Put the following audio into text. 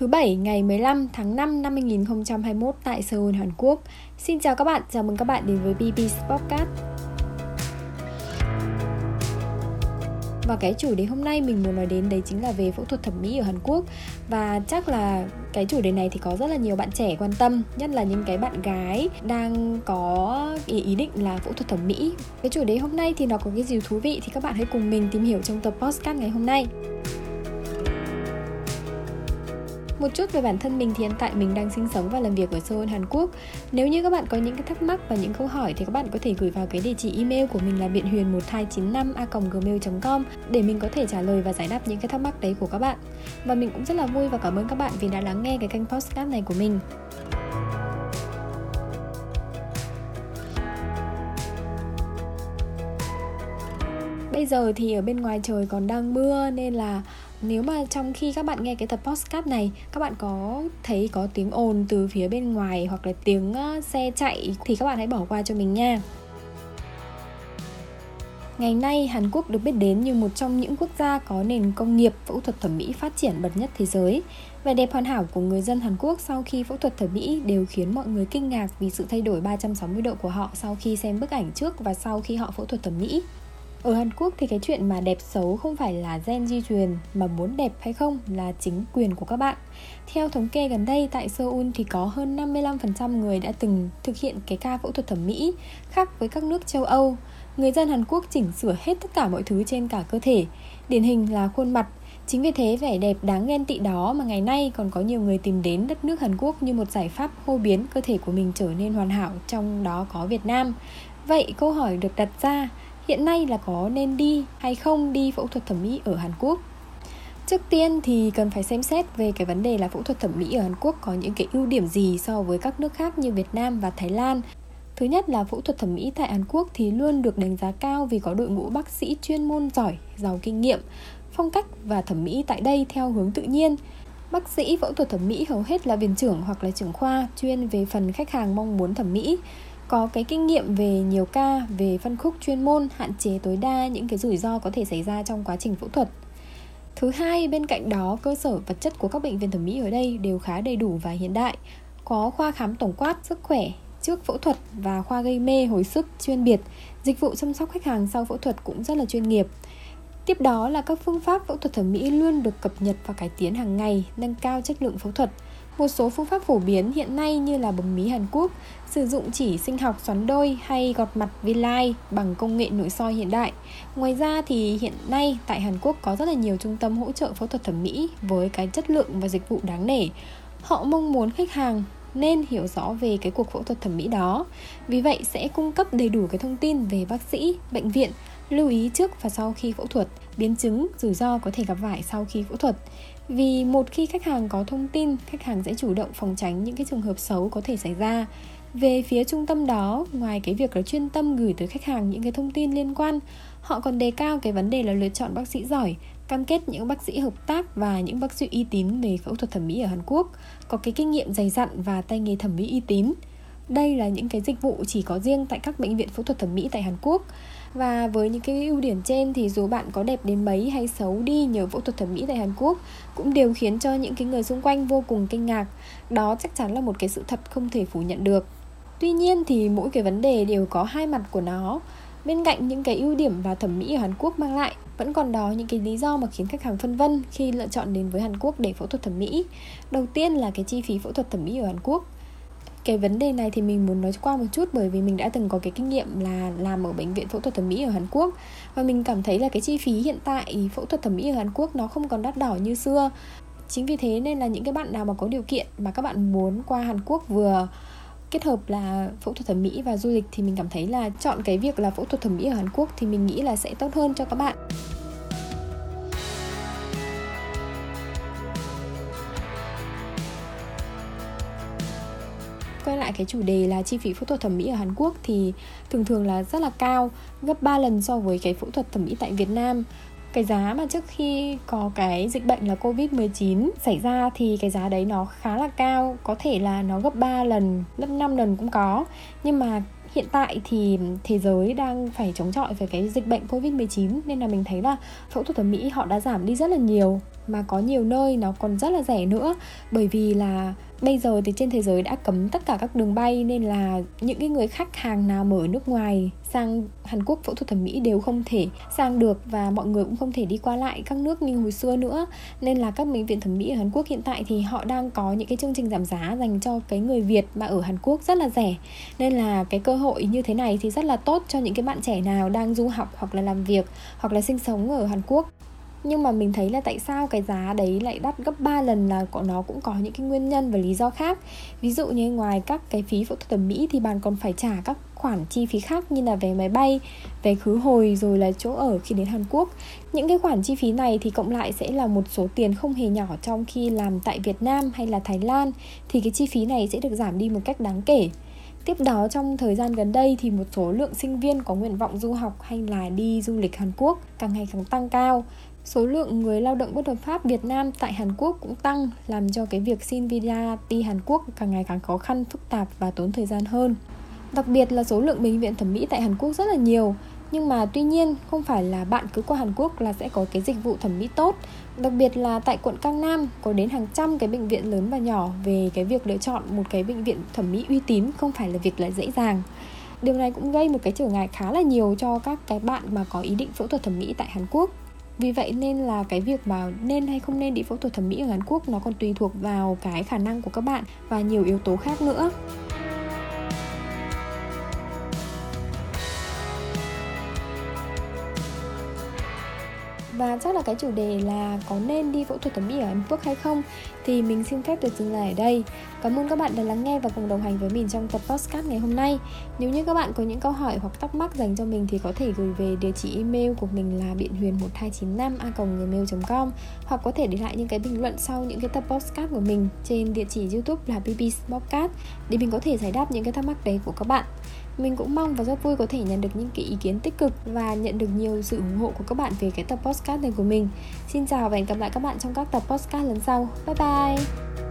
thứ bảy ngày 15 tháng 5 năm 2021 tại Seoul, Hàn Quốc. Xin chào các bạn, chào mừng các bạn đến với BB Podcast. Và cái chủ đề hôm nay mình muốn nói đến đấy chính là về phẫu thuật thẩm mỹ ở Hàn Quốc Và chắc là cái chủ đề này thì có rất là nhiều bạn trẻ quan tâm Nhất là những cái bạn gái đang có ý, ý định là phẫu thuật thẩm mỹ Cái chủ đề hôm nay thì nó có cái gì thú vị thì các bạn hãy cùng mình tìm hiểu trong tập podcast ngày hôm nay một chút về bản thân mình thì hiện tại mình đang sinh sống và làm việc ở Seoul, Hàn Quốc. Nếu như các bạn có những cái thắc mắc và những câu hỏi thì các bạn có thể gửi vào cái địa chỉ email của mình là biện huyền 1295 a gmail.com để mình có thể trả lời và giải đáp những cái thắc mắc đấy của các bạn. Và mình cũng rất là vui và cảm ơn các bạn vì đã lắng nghe cái kênh podcast này của mình. Bây giờ thì ở bên ngoài trời còn đang mưa nên là nếu mà trong khi các bạn nghe cái tập podcast này các bạn có thấy có tiếng ồn từ phía bên ngoài hoặc là tiếng ờ, xe chạy thì các bạn hãy bỏ qua cho mình nha Ngày nay, Hàn Quốc được biết đến như một trong những quốc gia có nền công nghiệp phẫu thuật thẩm mỹ phát triển bậc nhất thế giới. Vẻ đẹp hoàn hảo của người dân Hàn Quốc sau khi phẫu thuật thẩm mỹ đều khiến mọi người kinh ngạc vì sự thay đổi 360 độ của họ sau khi xem bức ảnh trước và sau khi họ phẫu thuật thẩm mỹ. Ở Hàn Quốc thì cái chuyện mà đẹp xấu không phải là gen di truyền mà muốn đẹp hay không là chính quyền của các bạn. Theo thống kê gần đây tại Seoul thì có hơn 55% người đã từng thực hiện cái ca phẫu thuật thẩm mỹ, khác với các nước châu Âu. Người dân Hàn Quốc chỉnh sửa hết tất cả mọi thứ trên cả cơ thể, điển hình là khuôn mặt. Chính vì thế vẻ đẹp đáng ghen tị đó mà ngày nay còn có nhiều người tìm đến đất nước Hàn Quốc như một giải pháp hô biến cơ thể của mình trở nên hoàn hảo, trong đó có Việt Nam. Vậy câu hỏi được đặt ra hiện nay là có nên đi hay không đi phẫu thuật thẩm mỹ ở Hàn Quốc. Trước tiên thì cần phải xem xét về cái vấn đề là phẫu thuật thẩm mỹ ở Hàn Quốc có những cái ưu điểm gì so với các nước khác như Việt Nam và Thái Lan. Thứ nhất là phẫu thuật thẩm mỹ tại Hàn Quốc thì luôn được đánh giá cao vì có đội ngũ bác sĩ chuyên môn giỏi, giàu kinh nghiệm. Phong cách và thẩm mỹ tại đây theo hướng tự nhiên. Bác sĩ phẫu thuật thẩm mỹ hầu hết là viện trưởng hoặc là trưởng khoa chuyên về phần khách hàng mong muốn thẩm mỹ có cái kinh nghiệm về nhiều ca, về phân khúc chuyên môn, hạn chế tối đa những cái rủi ro có thể xảy ra trong quá trình phẫu thuật. Thứ hai, bên cạnh đó, cơ sở vật chất của các bệnh viện thẩm mỹ ở đây đều khá đầy đủ và hiện đại. Có khoa khám tổng quát sức khỏe trước phẫu thuật và khoa gây mê hồi sức chuyên biệt, dịch vụ chăm sóc khách hàng sau phẫu thuật cũng rất là chuyên nghiệp. Tiếp đó là các phương pháp phẫu thuật thẩm mỹ luôn được cập nhật và cải tiến hàng ngày, nâng cao chất lượng phẫu thuật một số phương pháp phổ biến hiện nay như là bấm mí Hàn Quốc sử dụng chỉ sinh học xoắn đôi hay gọt mặt villi bằng công nghệ nội soi hiện đại. Ngoài ra thì hiện nay tại Hàn Quốc có rất là nhiều trung tâm hỗ trợ phẫu thuật thẩm mỹ với cái chất lượng và dịch vụ đáng nể. Họ mong muốn khách hàng nên hiểu rõ về cái cuộc phẫu thuật thẩm mỹ đó. Vì vậy sẽ cung cấp đầy đủ cái thông tin về bác sĩ, bệnh viện, lưu ý trước và sau khi phẫu thuật, biến chứng, rủi ro có thể gặp phải sau khi phẫu thuật. Vì một khi khách hàng có thông tin, khách hàng sẽ chủ động phòng tránh những cái trường hợp xấu có thể xảy ra. Về phía trung tâm đó, ngoài cái việc là chuyên tâm gửi tới khách hàng những cái thông tin liên quan, họ còn đề cao cái vấn đề là lựa chọn bác sĩ giỏi, cam kết những bác sĩ hợp tác và những bác sĩ uy tín về phẫu thuật thẩm mỹ ở Hàn Quốc, có cái kinh nghiệm dày dặn và tay nghề thẩm mỹ uy tín. Đây là những cái dịch vụ chỉ có riêng tại các bệnh viện phẫu thuật thẩm mỹ tại Hàn Quốc và với những cái ưu điểm trên thì dù bạn có đẹp đến mấy hay xấu đi nhờ phẫu thuật thẩm mỹ tại Hàn Quốc cũng đều khiến cho những cái người xung quanh vô cùng kinh ngạc. Đó chắc chắn là một cái sự thật không thể phủ nhận được. Tuy nhiên thì mỗi cái vấn đề đều có hai mặt của nó. Bên cạnh những cái ưu điểm và thẩm mỹ ở Hàn Quốc mang lại, vẫn còn đó những cái lý do mà khiến khách hàng phân vân khi lựa chọn đến với Hàn Quốc để phẫu thuật thẩm mỹ. Đầu tiên là cái chi phí phẫu thuật thẩm mỹ ở Hàn Quốc cái vấn đề này thì mình muốn nói qua một chút bởi vì mình đã từng có cái kinh nghiệm là làm ở bệnh viện phẫu thuật thẩm mỹ ở Hàn Quốc. Và mình cảm thấy là cái chi phí hiện tại phẫu thuật thẩm mỹ ở Hàn Quốc nó không còn đắt đỏ như xưa. Chính vì thế nên là những cái bạn nào mà có điều kiện mà các bạn muốn qua Hàn Quốc vừa kết hợp là phẫu thuật thẩm mỹ và du lịch thì mình cảm thấy là chọn cái việc là phẫu thuật thẩm mỹ ở Hàn Quốc thì mình nghĩ là sẽ tốt hơn cho các bạn. Lại cái chủ đề là chi phí phẫu thuật thẩm mỹ ở Hàn Quốc thì thường thường là rất là cao, gấp 3 lần so với cái phẫu thuật thẩm mỹ tại Việt Nam. Cái giá mà trước khi có cái dịch bệnh là Covid-19 xảy ra thì cái giá đấy nó khá là cao, có thể là nó gấp 3 lần, gấp 5 lần cũng có. Nhưng mà hiện tại thì thế giới đang phải chống chọi với cái dịch bệnh Covid-19 nên là mình thấy là phẫu thuật thẩm mỹ họ đã giảm đi rất là nhiều, mà có nhiều nơi nó còn rất là rẻ nữa. Bởi vì là bây giờ thì trên thế giới đã cấm tất cả các đường bay, nên là những cái người khách hàng nào mở nước ngoài sang Hàn Quốc phẫu thuật thẩm mỹ đều không thể sang được và mọi người cũng không thể đi qua lại các nước như hồi xưa nữa. Nên là các bệnh viện thẩm mỹ ở Hàn Quốc hiện tại thì họ đang có những cái chương trình giảm giá dành cho cái người Việt mà ở Hàn Quốc rất là rẻ. Nên là cái cơ hội như thế này thì rất là tốt cho những cái bạn trẻ nào đang du học hoặc là làm việc hoặc là sinh sống ở Hàn Quốc nhưng mà mình thấy là tại sao cái giá đấy lại đắt gấp 3 lần là của nó cũng có những cái nguyên nhân và lý do khác ví dụ như ngoài các cái phí phẫu thuật thẩm mỹ thì bạn còn phải trả các khoản chi phí khác như là vé máy bay, vé khứ hồi rồi là chỗ ở khi đến Hàn Quốc. Những cái khoản chi phí này thì cộng lại sẽ là một số tiền không hề nhỏ trong khi làm tại Việt Nam hay là Thái Lan thì cái chi phí này sẽ được giảm đi một cách đáng kể. Tiếp đó trong thời gian gần đây thì một số lượng sinh viên có nguyện vọng du học hay là đi du lịch Hàn Quốc càng ngày càng tăng cao. Số lượng người lao động bất hợp pháp Việt Nam tại Hàn Quốc cũng tăng, làm cho cái việc xin visa đi Hàn Quốc càng ngày càng khó khăn, phức tạp và tốn thời gian hơn. Đặc biệt là số lượng bệnh viện thẩm mỹ tại Hàn Quốc rất là nhiều, nhưng mà tuy nhiên, không phải là bạn cứ qua Hàn Quốc là sẽ có cái dịch vụ thẩm mỹ tốt. Đặc biệt là tại quận Cang Nam có đến hàng trăm cái bệnh viện lớn và nhỏ về cái việc lựa chọn một cái bệnh viện thẩm mỹ uy tín, không phải là việc là dễ dàng. Điều này cũng gây một cái trở ngại khá là nhiều cho các cái bạn mà có ý định phẫu thuật thẩm mỹ tại Hàn Quốc. Vì vậy nên là cái việc mà nên hay không nên đi phẫu thuật thẩm mỹ ở Hàn Quốc nó còn tùy thuộc vào cái khả năng của các bạn và nhiều yếu tố khác nữa. Và chắc là cái chủ đề là có nên đi phẫu thuật thẩm mỹ ở Hàn Quốc hay không thì mình xin phép được dừng lại ở đây. Cảm ơn các bạn đã lắng nghe và cùng đồng hành với mình trong tập podcast ngày hôm nay. Nếu như các bạn có những câu hỏi hoặc thắc mắc dành cho mình thì có thể gửi về địa chỉ email của mình là biện huyền 1295 a gmail.com hoặc có thể để lại những cái bình luận sau những cái tập podcast của mình trên địa chỉ youtube là bb podcast để mình có thể giải đáp những cái thắc mắc đấy của các bạn. Mình cũng mong và rất vui có thể nhận được những cái ý kiến tích cực và nhận được nhiều sự ủng hộ của các bạn về cái tập podcast này của mình. Xin chào và hẹn gặp lại các bạn trong các tập podcast lần sau. Bye bye!